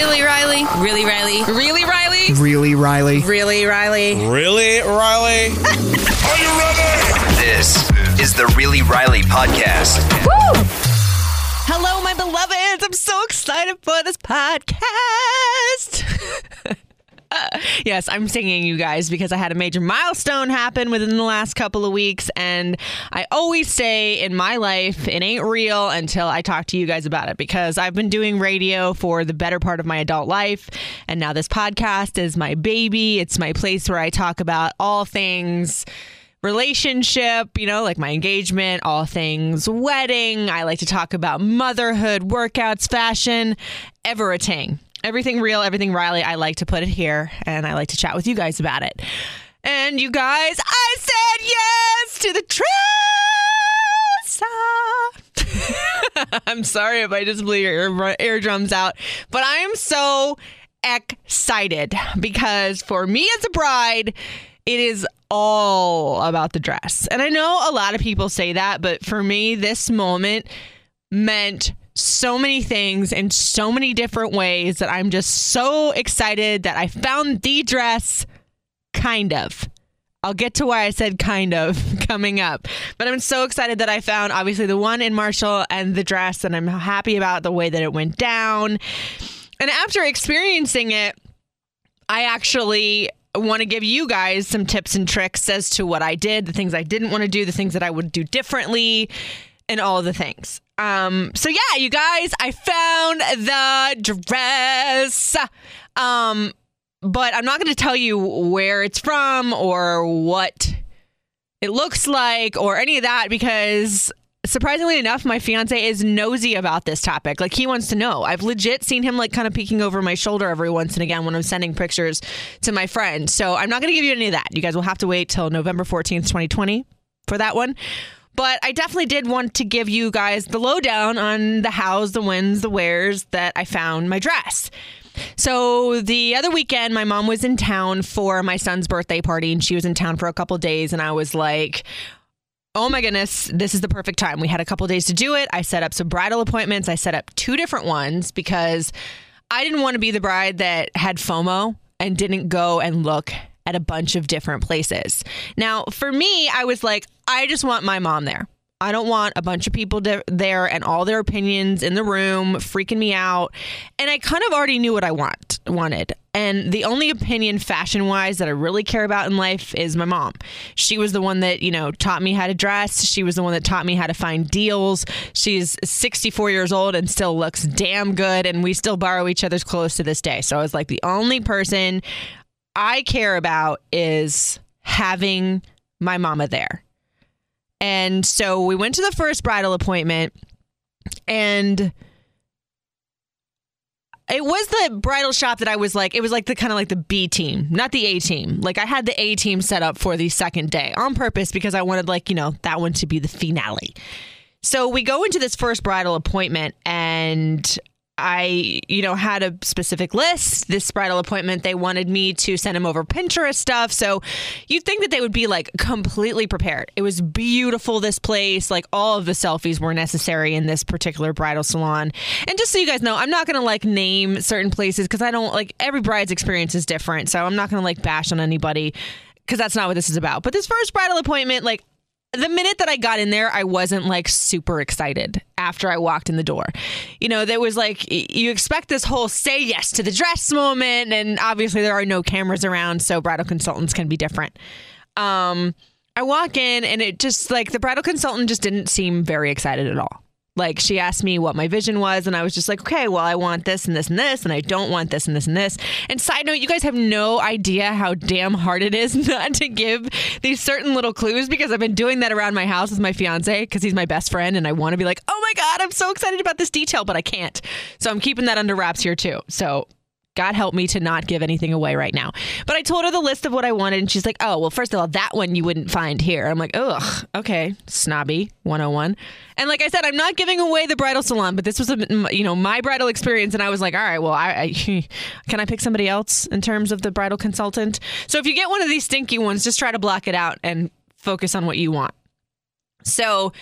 Really, Riley? Really, Riley? Really, Riley? Really, Riley? Really, Riley? Really, Riley? Are you ready? This is the Really Riley podcast. Woo! Hello, my beloveds. I'm so excited for this podcast. yes, I'm singing you guys because I had a major milestone happen within the last couple of weeks. And I always say in my life, it ain't real until I talk to you guys about it because I've been doing radio for the better part of my adult life. And now this podcast is my baby. It's my place where I talk about all things relationship, you know, like my engagement, all things wedding. I like to talk about motherhood, workouts, fashion, everything everything real, everything Riley. I like to put it here and I like to chat with you guys about it. And you guys, I said yes to the dress. Ah. I'm sorry if I just blew your eardrums out, but I am so excited because for me as a bride, it is all about the dress. And I know a lot of people say that, but for me, this moment meant so many things in so many different ways that I'm just so excited that I found the dress, kind of. I'll get to why I said kind of coming up. But I'm so excited that I found obviously the one in Marshall and the dress, and I'm happy about the way that it went down. And after experiencing it, I actually want to give you guys some tips and tricks as to what I did, the things I didn't want to do, the things that I would do differently, and all the things. Um, so yeah, you guys, I found the dress. Um, but I'm not going to tell you where it's from or what it looks like or any of that because surprisingly enough, my fiance is nosy about this topic. Like he wants to know. I've legit seen him like kind of peeking over my shoulder every once and again when I'm sending pictures to my friends. So I'm not going to give you any of that. You guys will have to wait till November 14th, 2020 for that one. But I definitely did want to give you guys the lowdown on the hows, the whens, the wheres that I found my dress. So the other weekend, my mom was in town for my son's birthday party, and she was in town for a couple days, and I was like, Oh my goodness, this is the perfect time. We had a couple days to do it. I set up some bridal appointments. I set up two different ones because I didn't want to be the bride that had FOMO and didn't go and look at a bunch of different places. Now, for me, I was like, I just want my mom there. I don't want a bunch of people there and all their opinions in the room freaking me out. And I kind of already knew what I want wanted. And the only opinion fashion wise that I really care about in life is my mom. She was the one that, you know, taught me how to dress. She was the one that taught me how to find deals. She's 64 years old and still looks damn good and we still borrow each other's clothes to this day. So I was like the only person I care about is having my mama there. And so we went to the first bridal appointment and it was the bridal shop that I was like, it was like the kind of like the B team, not the A team. Like I had the A team set up for the second day on purpose because I wanted like, you know, that one to be the finale. So we go into this first bridal appointment and I, you know, had a specific list. This bridal appointment, they wanted me to send them over Pinterest stuff. So you'd think that they would be like completely prepared. It was beautiful, this place. Like all of the selfies were necessary in this particular bridal salon. And just so you guys know, I'm not going to like name certain places because I don't like every bride's experience is different. So I'm not going to like bash on anybody because that's not what this is about. But this first bridal appointment, like the minute that I got in there, I wasn't like super excited after I walked in the door. You know, there was like, you expect this whole say yes to the dress moment, and obviously there are no cameras around, so bridal consultants can be different. Um, I walk in and it just like the bridal consultant just didn't seem very excited at all. Like she asked me what my vision was, and I was just like, okay, well, I want this and this and this, and I don't want this and this and this. And side note, you guys have no idea how damn hard it is not to give these certain little clues because I've been doing that around my house with my fiance because he's my best friend, and I want to be like, oh my god, I'm so excited about this detail, but I can't. So I'm keeping that under wraps here too. So God help me to not give anything away right now. But I told her the list of what I wanted, and she's like, oh, well, first of all, that one you wouldn't find here. I'm like, ugh, okay, snobby 101. And like I said, I'm not giving away the bridal salon, but this was, a, you know, my bridal experience. And I was like, all right, well, I, I can I pick somebody else in terms of the bridal consultant? So if you get one of these stinky ones, just try to block it out and focus on what you want. So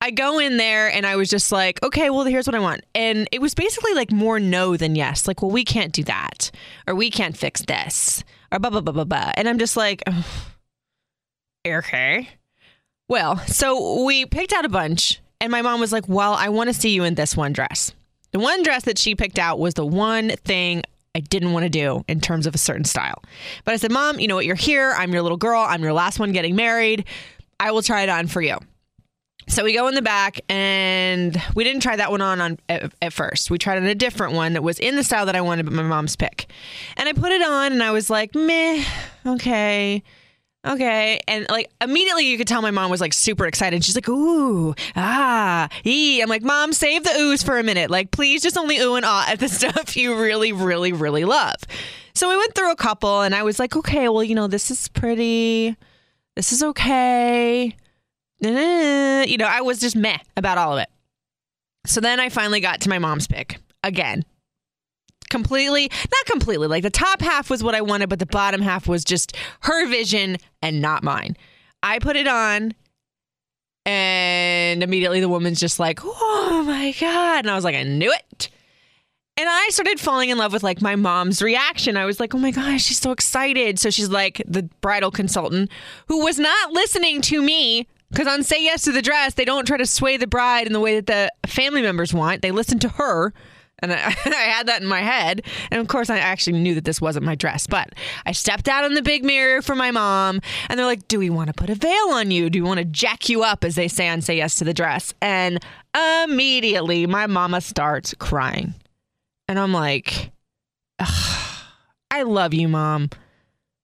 I go in there and I was just like, okay, well, here's what I want. And it was basically like more no than yes. Like, well, we can't do that, or we can't fix this, or blah, blah, blah, blah, blah. And I'm just like, okay. Well, so we picked out a bunch, and my mom was like, well, I want to see you in this one dress. The one dress that she picked out was the one thing I didn't want to do in terms of a certain style. But I said, Mom, you know what? You're here. I'm your little girl. I'm your last one getting married. I will try it on for you. So we go in the back, and we didn't try that one on, on at, at, first. We tried on a different one that was in the style that I wanted, but my mom's pick. And I put it on, and I was like, meh, okay, okay. And like immediately, you could tell my mom was like super excited. She's like, ooh, ah, ee. I'm like, mom, save the oohs for a minute. Like, please, just only ooh and ah at the stuff you really, really, really love. So we went through a couple, and I was like, okay, well, you know, this is pretty. This is okay Uh, you know, I was just meh about all of it. So then I finally got to my mom's pick again. Completely, not completely, like the top half was what I wanted, but the bottom half was just her vision and not mine. I put it on and immediately the woman's just like, oh my God. And I was like, I knew it. And I started falling in love with like my mom's reaction. I was like, oh my gosh, she's so excited. So she's like the bridal consultant who was not listening to me because on Say Yes to the Dress, they don't try to sway the bride in the way that the family members want. They listen to her. And I, I, had that in my head. And of course, I actually knew that this wasn't my dress. But I stepped out in the big mirror for my mom. And they're like, Do we want to put a veil on you? Do we want to jack you up, as they say on Say Yes to the Dress? And immediately, my mama starts crying. And I'm like, I love you, mom.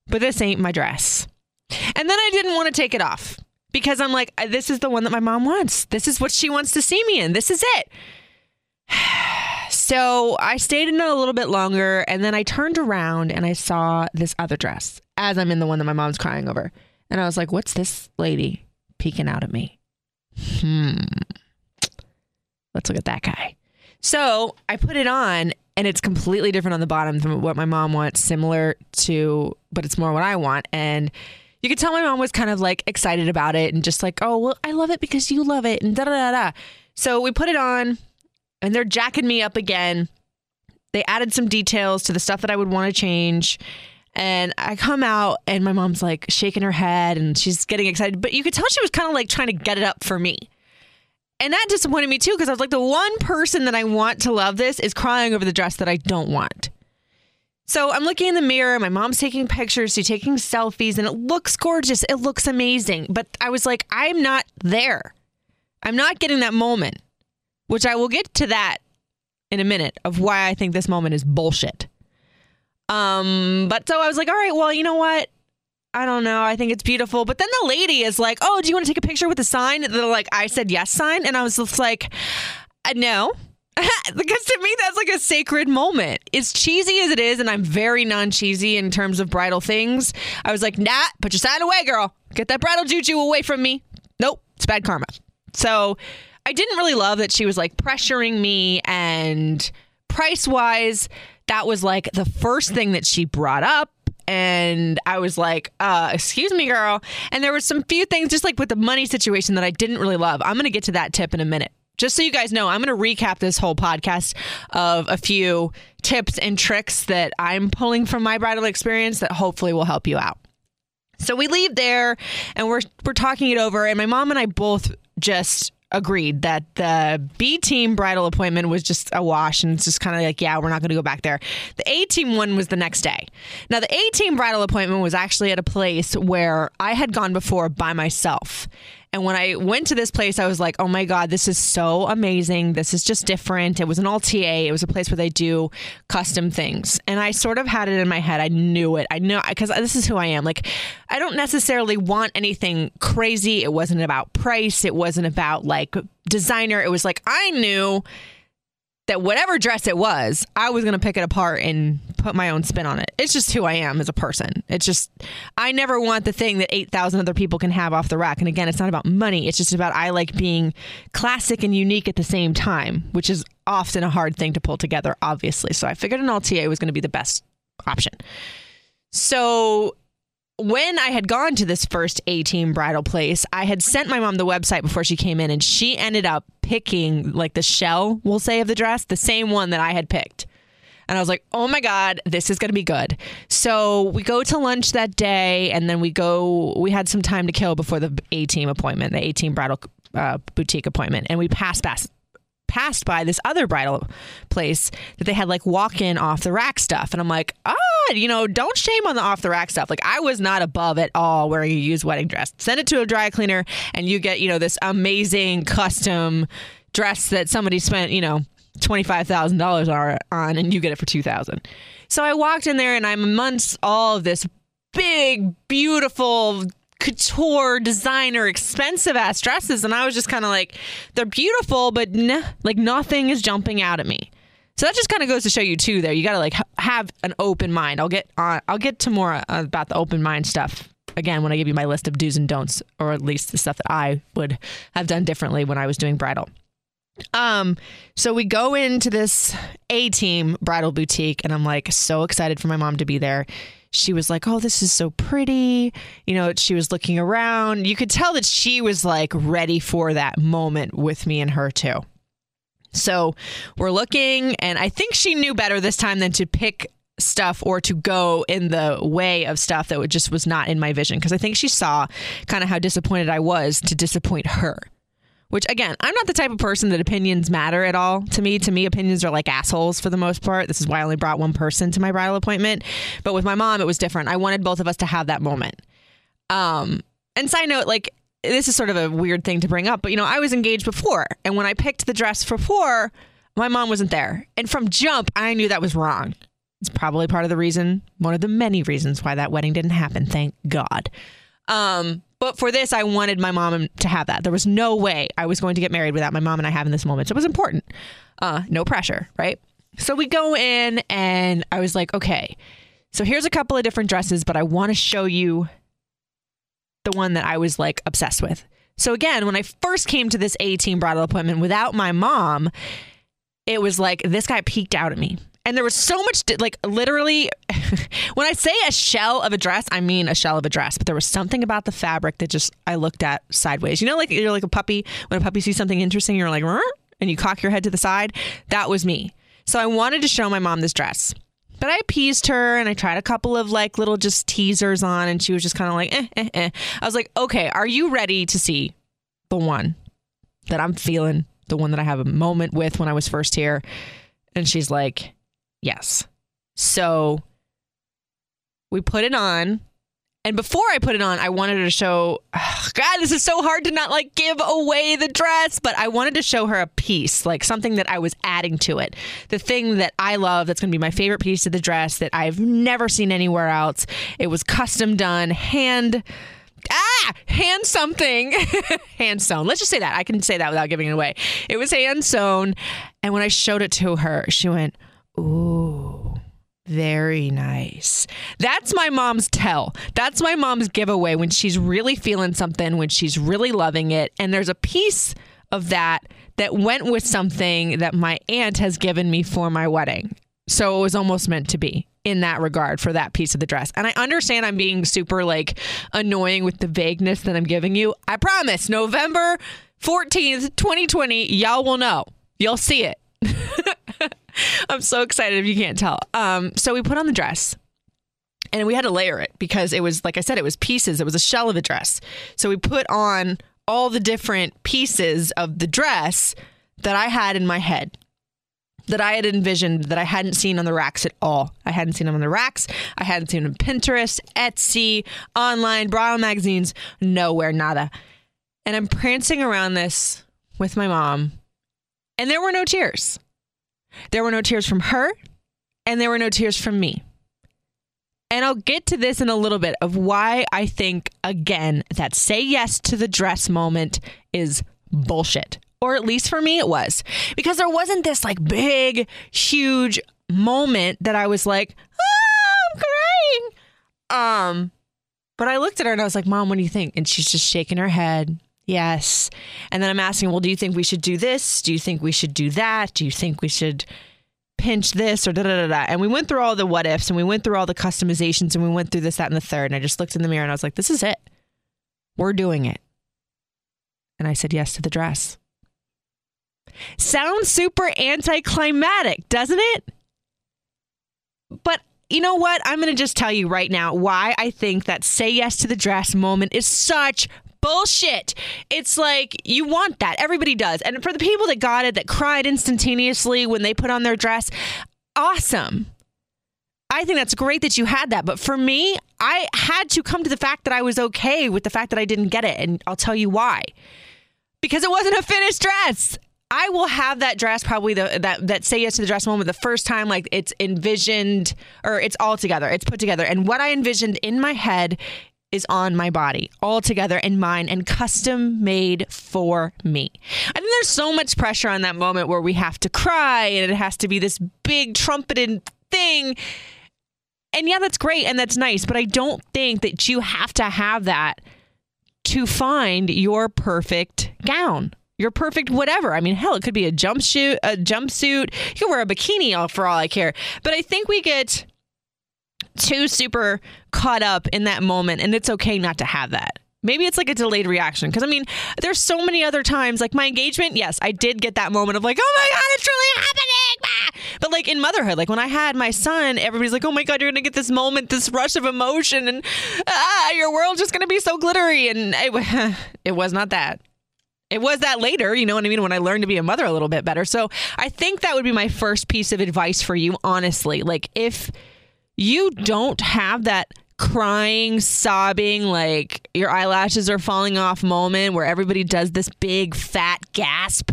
But this ain't my dress. And then I didn't want to take it off because I'm like, this is the one that my mom wants. This is what she wants to see me in. This is it. So I stayed in it a little bit longer and then I turned around and I saw this other dress as I'm in the one that my mom's crying over. And I was like, what's this lady peeking out at me? Hmm. Let's look at that guy. So I put it on and it's completely different on the bottom than what my mom wants, similar to, but it's more what I want. And you could tell my mom was kind of like excited about it and just like, oh, well, I love it because you love it and da da da. So we put it on and they're jacking me up again. They added some details to the stuff that I would want to change. And I come out and my mom's like shaking her head and she's getting excited. But you could tell she was kind of like trying to get it up for me. And that disappointed me too because I was like, the one person that I want to love this is crying over the dress that I don't want. So I'm looking in the mirror. My mom's taking pictures. She's taking selfies, and it looks gorgeous. It looks amazing. But I was like, I'm not there. I'm not getting that moment, which I will get to that in a minute of why I think this moment is bullshit. Um, but so I was like, all right, well, you know what? I don't know. I think it's beautiful. But then the lady is like, oh, do you want to take a picture with the sign? The like I said yes sign, and I was just like, uh, no. because to me that's like a sacred moment. As cheesy as it is, and I'm very non-cheesy in terms of bridal things. I was like, nah, put your sign away, girl. Get that bridal juju away from me. Nope, it's bad karma. So I didn't really love that she was like pressuring me and price wise, that was like the first thing that she brought up and I was like, uh, excuse me, girl. And there were some few things just like with the money situation that I didn't really love. I'm going to get to that tip in a minute just so you guys know, I'm going to recap this whole podcast of a few tips and tricks that I'm pulling from my bridal experience that hopefully will help you out. So we leave there and we're we're talking it over and my mom and I both just agreed that the B team bridal appointment was just a wash and it's just kind of like, yeah, we're not going to go back there. The A team one was the next day. Now, the A team bridal appointment was actually at a place where I had gone before by myself. And when I went to this place, I was like, oh my God, this is so amazing. This is just different. It was an atelier. It was a place where they do custom things. And I sort of had it in my head. I knew it. I know because this is who I am. Like, I don't necessarily want anything crazy. It wasn't about price. It wasn't about like designer. It was like, I knew that whatever dress it was, I was going to pick it apart and put my own spin on it. It's just who I am as a person. It's just, I never want the thing that 8,000 other people can have off the rack. And again, it's not about money. It's just about I like being classic and unique at the same time, which is often a hard thing to pull together, obviously. So I figured an atelier was going to be the best option. So when I had gone to this first A team bridal place, I had sent my mom the website before she came in, and she ended up picking like the shell, we'll say, of the dress, the same one that I had picked. And I was like, oh my God, this is going to be good. So we go to lunch that day, and then we go, we had some time to kill before the A team appointment, the A team bridal uh, boutique appointment. And we passed past passed by this other bridal place that they had like walk in off the rack stuff. And I'm like, ah, oh, you know, don't shame on the off the rack stuff. Like I was not above at all wearing a used wedding dress. Send it to a dry cleaner and you get, you know, this amazing custom dress that somebody spent, you know, $25,000 on and you get it for 2000 So I walked in there and I'm amongst all of this big, beautiful couture designer expensive ass dresses. And i was just kind of like they're beautiful but like nothing is jumping out at me. So that just kind of goes to show you too there you got to like have an open mind. I'll get on i'll get to more uh, about the open mind stuff again when i give you my list of do's and don'ts or at least the stuff that i would have done differently when i was doing bridal. Um, so we go into this A team bridal boutique, and I'm like so excited for my mom to be there she was like, Oh, this is so pretty. You know, she was looking around. You could tell that she was like ready for that moment with me and her too. So we're looking, and I think she knew better this time than to pick stuff or to go in the way of stuff that just was not in my vision. Because I think she saw kind of how disappointed I was to disappoint her which again, I'm not the type of person that opinions matter at all to me. To me, opinions are like assholes for the most part. This is why I only brought one person to my bridal appointment. But with my mom, it was different. I wanted both of us to have that moment. Um, and side note, like this is sort of a weird thing to bring up, but you know, I was engaged before, and when I picked the dress for four, my mom wasn't there, and from jump, I knew that was wrong. It's probably part of the reason, one of the many reasons why that wedding didn't happen. Thank God. Um, but for this, I wanted my mom to have that. There was no way I was going to get married without my mom and I having this moment. So it was important. Uh, no pressure, right? So we go in, and I was like, okay, so here's a couple of different dresses, but I want to show you the one that I was like obsessed with. So again, when I first came to this A team bridal appointment without my mom, it was like this guy peeked out at me and there was so much like literally when i say a shell of a dress i mean a shell of a dress but there was something about the fabric that just i looked at sideways you know like you're like a puppy when a puppy sees something interesting you're like and you cock your head to the side that was me so i wanted to show my mom this dress but I appeased her and I tried a couple of like little just teasers on, and she was just kind of like, eh, eh, eh. I was like, okay, are you ready to see the one that I'm feeling, the one that I have a moment with when I was first here? And she's like, Yes. So we put it on. And before I put it on, I wanted to show, God, this is so hard to not like give away the dress, but I wanted to show her a piece, like something that I was adding to it. The thing that I love that's going to be my favorite piece of the dress that I've never seen anywhere else. It was custom done, hand ah hand something hand sewn let's just say that i can say that without giving it away it was hand sewn and when i showed it to her she went Ooh, very nice. That's my mom's tell. That's my mom's giveaway when she's really feeling something, when she's really loving it. And there's a piece of that that went with something that my aunt has given me for my wedding. So it was almost meant to be in that regard for that piece of the dress. And I understand I'm being super like annoying with the vagueness that I'm giving you. I promise, November 14th, 2020, y'all will know. You'll see it. I'm so excited if you can't tell. Um, so we put on the dress and we had to layer it because it was, like I said, it was pieces. It was a shell of a dress. So we put on all the different pieces of the dress that I had in my head that I had envisioned that I hadn't seen on the racks at all. I hadn't seen them on the racks. I hadn't seen them on Pinterest, Etsy, online, bridal magazines, nowhere, nada. And I'm prancing around this with my mom, and there were no tears. There were no tears from her, and there were no tears from me. And I'll get to this in a little bit of why I think, again, that say yes to the dress moment is bullshit. Or at least for me, it was. Because there wasn't this like big, huge moment that I was like, oh, I'm crying. Um, but I looked at her and I was like, Mom, what do you think? And she's just shaking her head. Yes. And then I'm asking, well, do you think we should do this? Do you think we should do that? Do you think we should pinch this or da da da da? And we went through all the what ifs and we went through all the customizations and we went through this, that, and the third. And I just looked in the mirror and I was like, this is it. We're doing it. And I said yes to the dress. Sounds super anticlimactic, doesn't it? But you know what? I'm going to just tell you right now why I think that say yes to the dress moment is such bullshit. It's like you want that. Everybody does. And for the people that got it, that cried instantaneously when they put on their dress, awesome. I think that's great that you had that. But for me, I had to come to the fact that I was okay with the fact that I didn't get it. And I'll tell you why. Because it wasn't a finished dress. I will have that dress probably the that that say yes to the dress moment the first time like it's envisioned or it's all together. It's put together. And what I envisioned in my head is on my body, all together in mine and custom made for me. I think there's so much pressure on that moment where we have to cry and it has to be this big trumpeted thing. And yeah, that's great and that's nice, but I don't think that you have to have that to find your perfect gown your perfect whatever. I mean, hell, it could be a jumpsuit, a jumpsuit. You can wear a bikini all for all I care. But I think we get too super caught up in that moment, and it's okay not to have that. Maybe it's like a delayed reaction. Because I mean, there's so many other times, like my engagement, yes, I did get that moment of like, oh my God, it's really happening. But like in motherhood, like when I had my son, everybody's like, oh my God, you're going to get this moment, this rush of emotion, and ah, your world's just going to be so glittery. And it, it was not that it was that later, you know what I mean, when I learned to be a mother a little bit better. So I think that would be my first piece of advice for you, honestly. Like, if you don't have that crying, sobbing, like your eyelashes are falling off moment where everybody does this big fat gasp,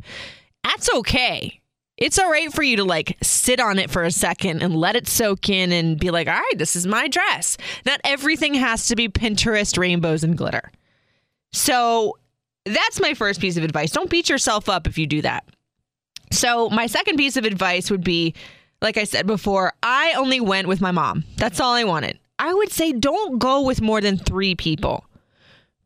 that's okay. It's all right for you to like sit on it for a second and let it soak in and be like, all right, this is my dress. Not everything has to be Pinterest rainbows and glitter. So that's my first piece of advice. Don't beat yourself up if you do that. So, my second piece of advice would be like I said before, I only went with my mom. That's all I wanted. I would say don't go with more than three people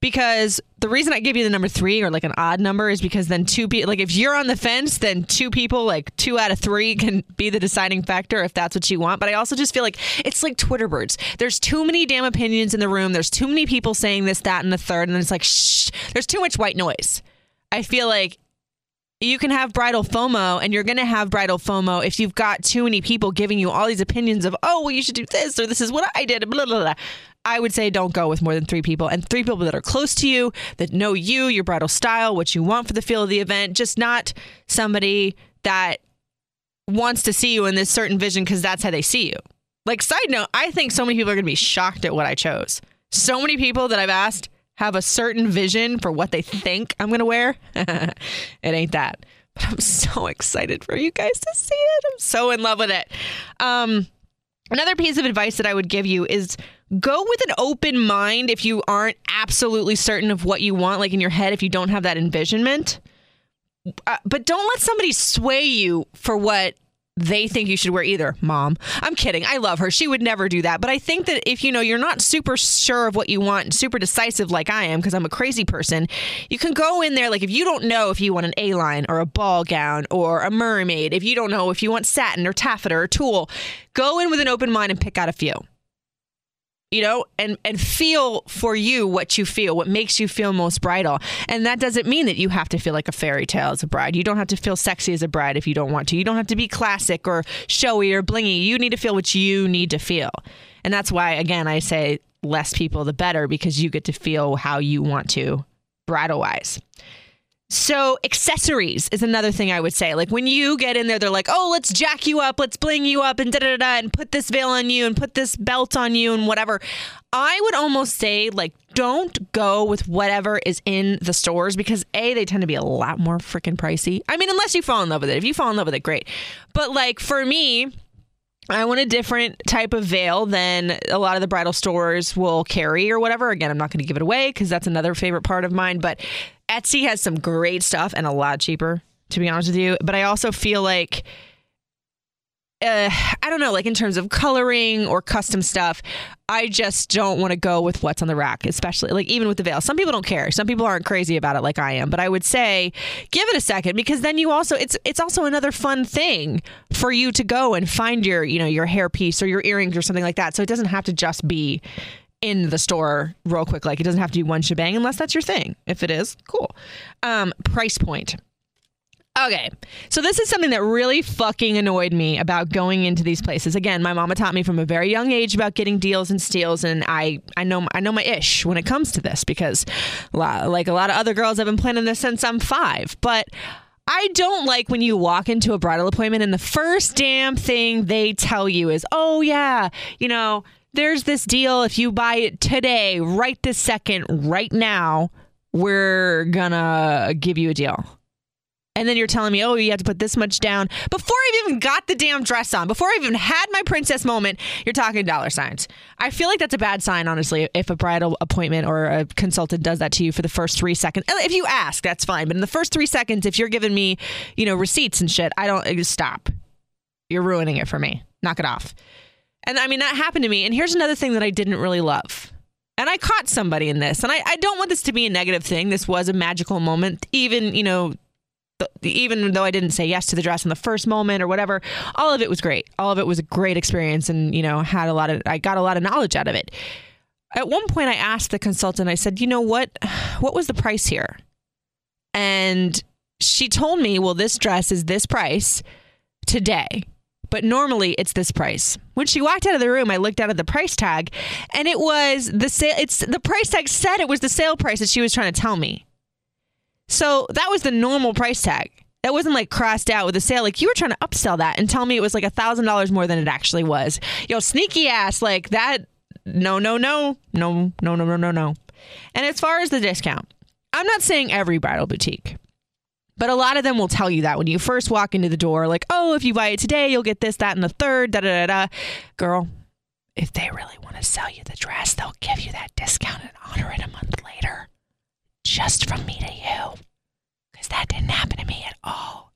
because the reason I give you the number three or like an odd number is because then two people, like if you're on the fence, then two people, like two out of three, can be the deciding factor if that's what you want. But I also just feel like it's like Twitter birds. There's too many damn opinions in the room. There's too many people saying this, that, and the third, and it's like shh. There's too much white noise. I feel like you can have bridal FOMO and you're going to have bridal FOMO if you've got too many people giving you all these opinions of, oh, well, you should do this or this is what I did, blah, blah, blah. I would say don't go with more than three people and three people that are close to you, that know you, your bridal style, what you want for the feel of the event, just not somebody that wants to see you in this certain vision because that's how they see you. Like, side note, I think so many people are going to be shocked at what I chose. So many people that I've asked have a certain vision for what they think I'm going to wear. it ain't that. But I'm so excited for you guys to see it. I'm so in love with it. Um, another piece of advice that I would give you is go with an open mind if you aren't absolutely certain of what you want, like in your head, if you don't have that envisionment. Uh, but don't let somebody sway you for what they think you should wear either, mom. I'm kidding. I love her. She would never do that. But I think that if you know you're not super sure of what you want, super decisive like I am because I'm a crazy person, you can go in there like if you don't know if you want an A-line or a ball gown or a mermaid, if you don't know if you want satin or taffeta or tulle, go in with an open mind and pick out a few you know, and and feel for you what you feel, what makes you feel most bridal. And that doesn't mean that you have to feel like a fairy tale as a bride. You don't have to feel sexy as a bride if you don't want to. You don't have to be classic or showy or blingy. You need to feel what you need to feel. And that's why again I say less people the better because you get to feel how you want to bridal wise. So, accessories is another thing I would say. Like when you get in there, they're like, oh, let's jack you up, let's bling you up, and da da da, and put this veil on you, and put this belt on you, and whatever. I would almost say, like, don't go with whatever is in the stores because A, they tend to be a lot more freaking pricey. I mean, unless you fall in love with it. If you fall in love with it, great. But, like, for me, I want a different type of veil than a lot of the bridal stores will carry or whatever. Again, I'm not going to give it away because that's another favorite part of mine. But Etsy has some great stuff and a lot cheaper, to be honest with you. But I also feel like, uh, I don't know, like in terms of coloring or custom stuff, I just don't want to go with what's on the rack, especially like even with the veil. Some people don't care. Some people aren't crazy about it like I am. But I would say give it a second because then you also it's it's also another fun thing for you to go and find your you know your hair piece or your earrings or something like that. So it doesn't have to just be in the store real quick. Like it doesn't have to be one shebang unless that's your thing. If it is, cool. Um, price point. Okay, so this is something that really fucking annoyed me about going into these places. Again, my mama taught me from a very young age about getting deals and steals, and I I know I know my ish when it comes to this because, like a lot of other girls, I've been planning this since I'm five. But I don't like when you walk into a bridal appointment and the first damn thing they tell you is, "Oh yeah, you know." There's this deal. If you buy it today, right this second, right now, we're gonna give you a deal. And then you're telling me, oh, you have to put this much down. Before I've even got the damn dress on, before I've even had my princess moment, you're talking dollar signs. I feel like that's a bad sign, honestly, if a bridal appointment or a consultant does that to you for the first three seconds. If you ask, that's fine. But in the first three seconds, if you're giving me, you know, receipts and shit, I don't eh, stop. You're ruining it for me. Knock it off. And I mean, that happened to me. And here's another thing that I didn't really love. And I caught somebody in this. And I, I don't want this to be a negative thing. This was a magical moment. Even, you know, even though I didn't say yes to the dress in the first moment or whatever, all of it was great. All of it was a great experience and, you know, had a lot of, I got a lot of knowledge out of it. At one point, I asked the consultant, I said, you know what, what was the price here? And she told me, well, this dress is this price today but normally it's this price. When she walked out of the room, I looked out at the price tag, and it was the sale. It's the price tag said it was the sale price that she was trying to tell me. So that was the normal price tag. That wasn't like crossed out with a sale. Like you were trying to upsell that and tell me it was like a thousand dollars more than it actually was. Yo, sneaky ass, like that. No, no, no, no, no, no, no, no, no. And as far as the discount, I'm not saying every bridal boutique, but a lot of them will tell you that when you first walk into the door, like, oh, if you buy it today, you'll get this, that, and the third, da da da da. Girl, if they really want to sell you the dress, they'll give you that discount and honor it a month later just from me to you. Because that didn't happen to me at all.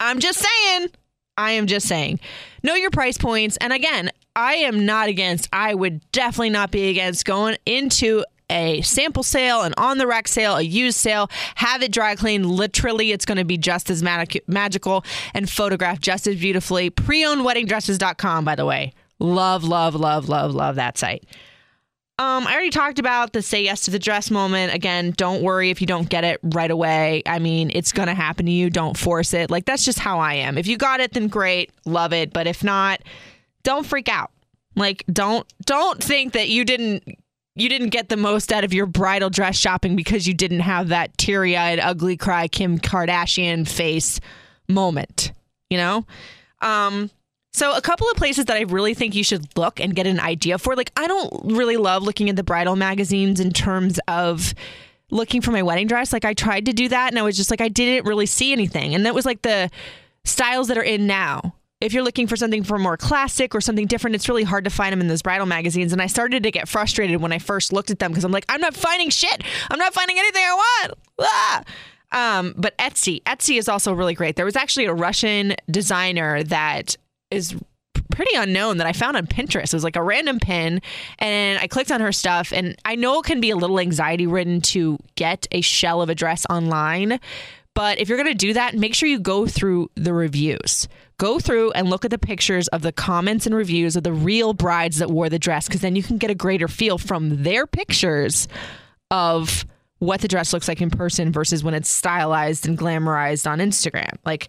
I'm just saying. I am just saying. Know your price points. And again, I am not against, I would definitely not be against going into a sample sale, an on the rack sale, a used sale, have it dry cleaned. Literally, it's going to be just as mag- magical and photographed just as beautifully. Pre owned weddingdresses.com, by the way. Love, love, love, love, love that site. Um, I already talked about the say yes to the dress moment. Again, don't worry if you don't get it right away. I mean, it's going to happen to you. Don't force it. Like, that's just how I am. If you got it, then great. Love it. But if not, don't freak out. Like, don't, don't think that you didn't, you didn't get the most out of your bridal dress shopping because you didn't have that teary eyed, ugly cry Kim Kardashian face moment, you know? Um, so, a couple of places that I really think you should look and get an idea for. Like, I don't really love looking at the bridal magazines in terms of looking for my wedding dress. Like, I tried to do that and I was just like, I didn't really see anything. And that was like the styles that are in now. If you're looking for something for more classic or something different, it's really hard to find them in those bridal magazines. And I started to get frustrated when I first looked at them because I'm like, I'm not finding shit. I'm not finding anything I want. Ah! Um, but Etsy, Etsy is also really great. There was actually a Russian designer that is pretty unknown that I found on Pinterest. It was like a random pin, and I clicked on her stuff. And I know it can be a little anxiety ridden to get a shell of a dress online. But if you're going to do that, make sure you go through the reviews. Go through and look at the pictures of the comments and reviews of the real brides that wore the dress, because then you can get a greater feel from their pictures of what the dress looks like in person versus when it's stylized and glamorized on Instagram. Like,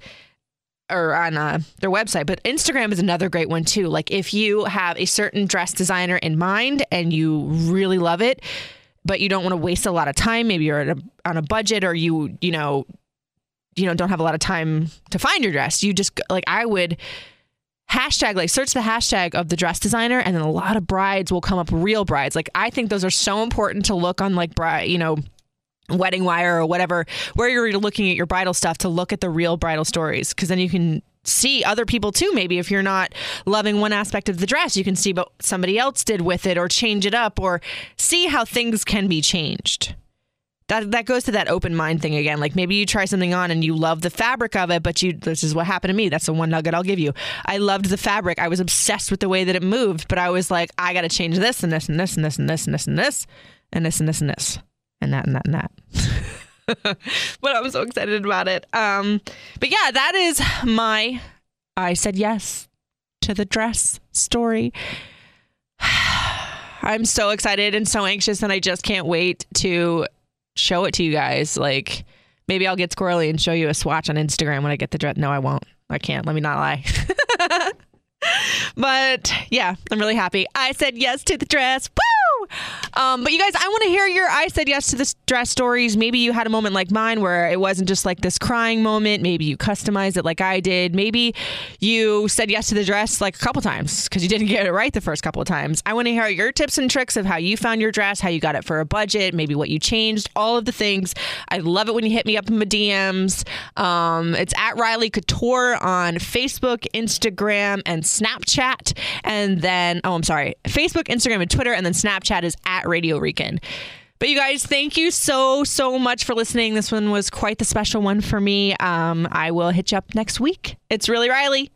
or on uh, their website. But Instagram is another great one too. Like if you have a certain dress designer in mind and you really love it, but you don't want to waste a lot of time. Maybe you're a, on a budget or you, you know, you know, don't have a lot of time to find your dress. You just like I would hashtag like search the hashtag of the dress designer and then a lot of brides will come up real brides. Like I think those are so important to look on like bride, you know, wedding wire or whatever where you're looking at your bridal stuff to look at the real bridal stories because then you can see other people too maybe if you're not loving one aspect of the dress you can see what somebody else did with it or change it up or see how things can be changed that that goes to that open mind thing again like maybe you try something on and you love the fabric of it but you this is what happened to me that's the one nugget I'll give you I loved the fabric I was obsessed with the way that it moved but I was like I got to change this and this and this and this and this and this and this and this and this and this and that and that and that but I'm so excited about it. Um, but yeah, that is my I said yes to the dress story. I'm so excited and so anxious, and I just can't wait to show it to you guys. Like, maybe I'll get squirrely and show you a swatch on Instagram when I get the dress. No, I won't. I can't. Let me not lie. but yeah, I'm really happy. I said yes to the dress. Woo! Um, but you guys, I want to hear your I said yes to the dress stories. Maybe you had a moment like mine where it wasn't just like this crying moment. Maybe you customized it like I did. Maybe you said yes to the dress like a couple times because you didn't get it right the first couple of times. I want to hear your tips and tricks of how you found your dress, how you got it for a budget, maybe what you changed, all of the things. I love it when you hit me up in my DMs. Um, it's at Riley Couture on Facebook, Instagram, and Snapchat. And then, oh, I'm sorry, Facebook, Instagram, and Twitter, and then Snapchat is at Radio Recon. But you guys, thank you so, so much for listening. This one was quite the special one for me. Um, I will hit you up next week. It's really Riley.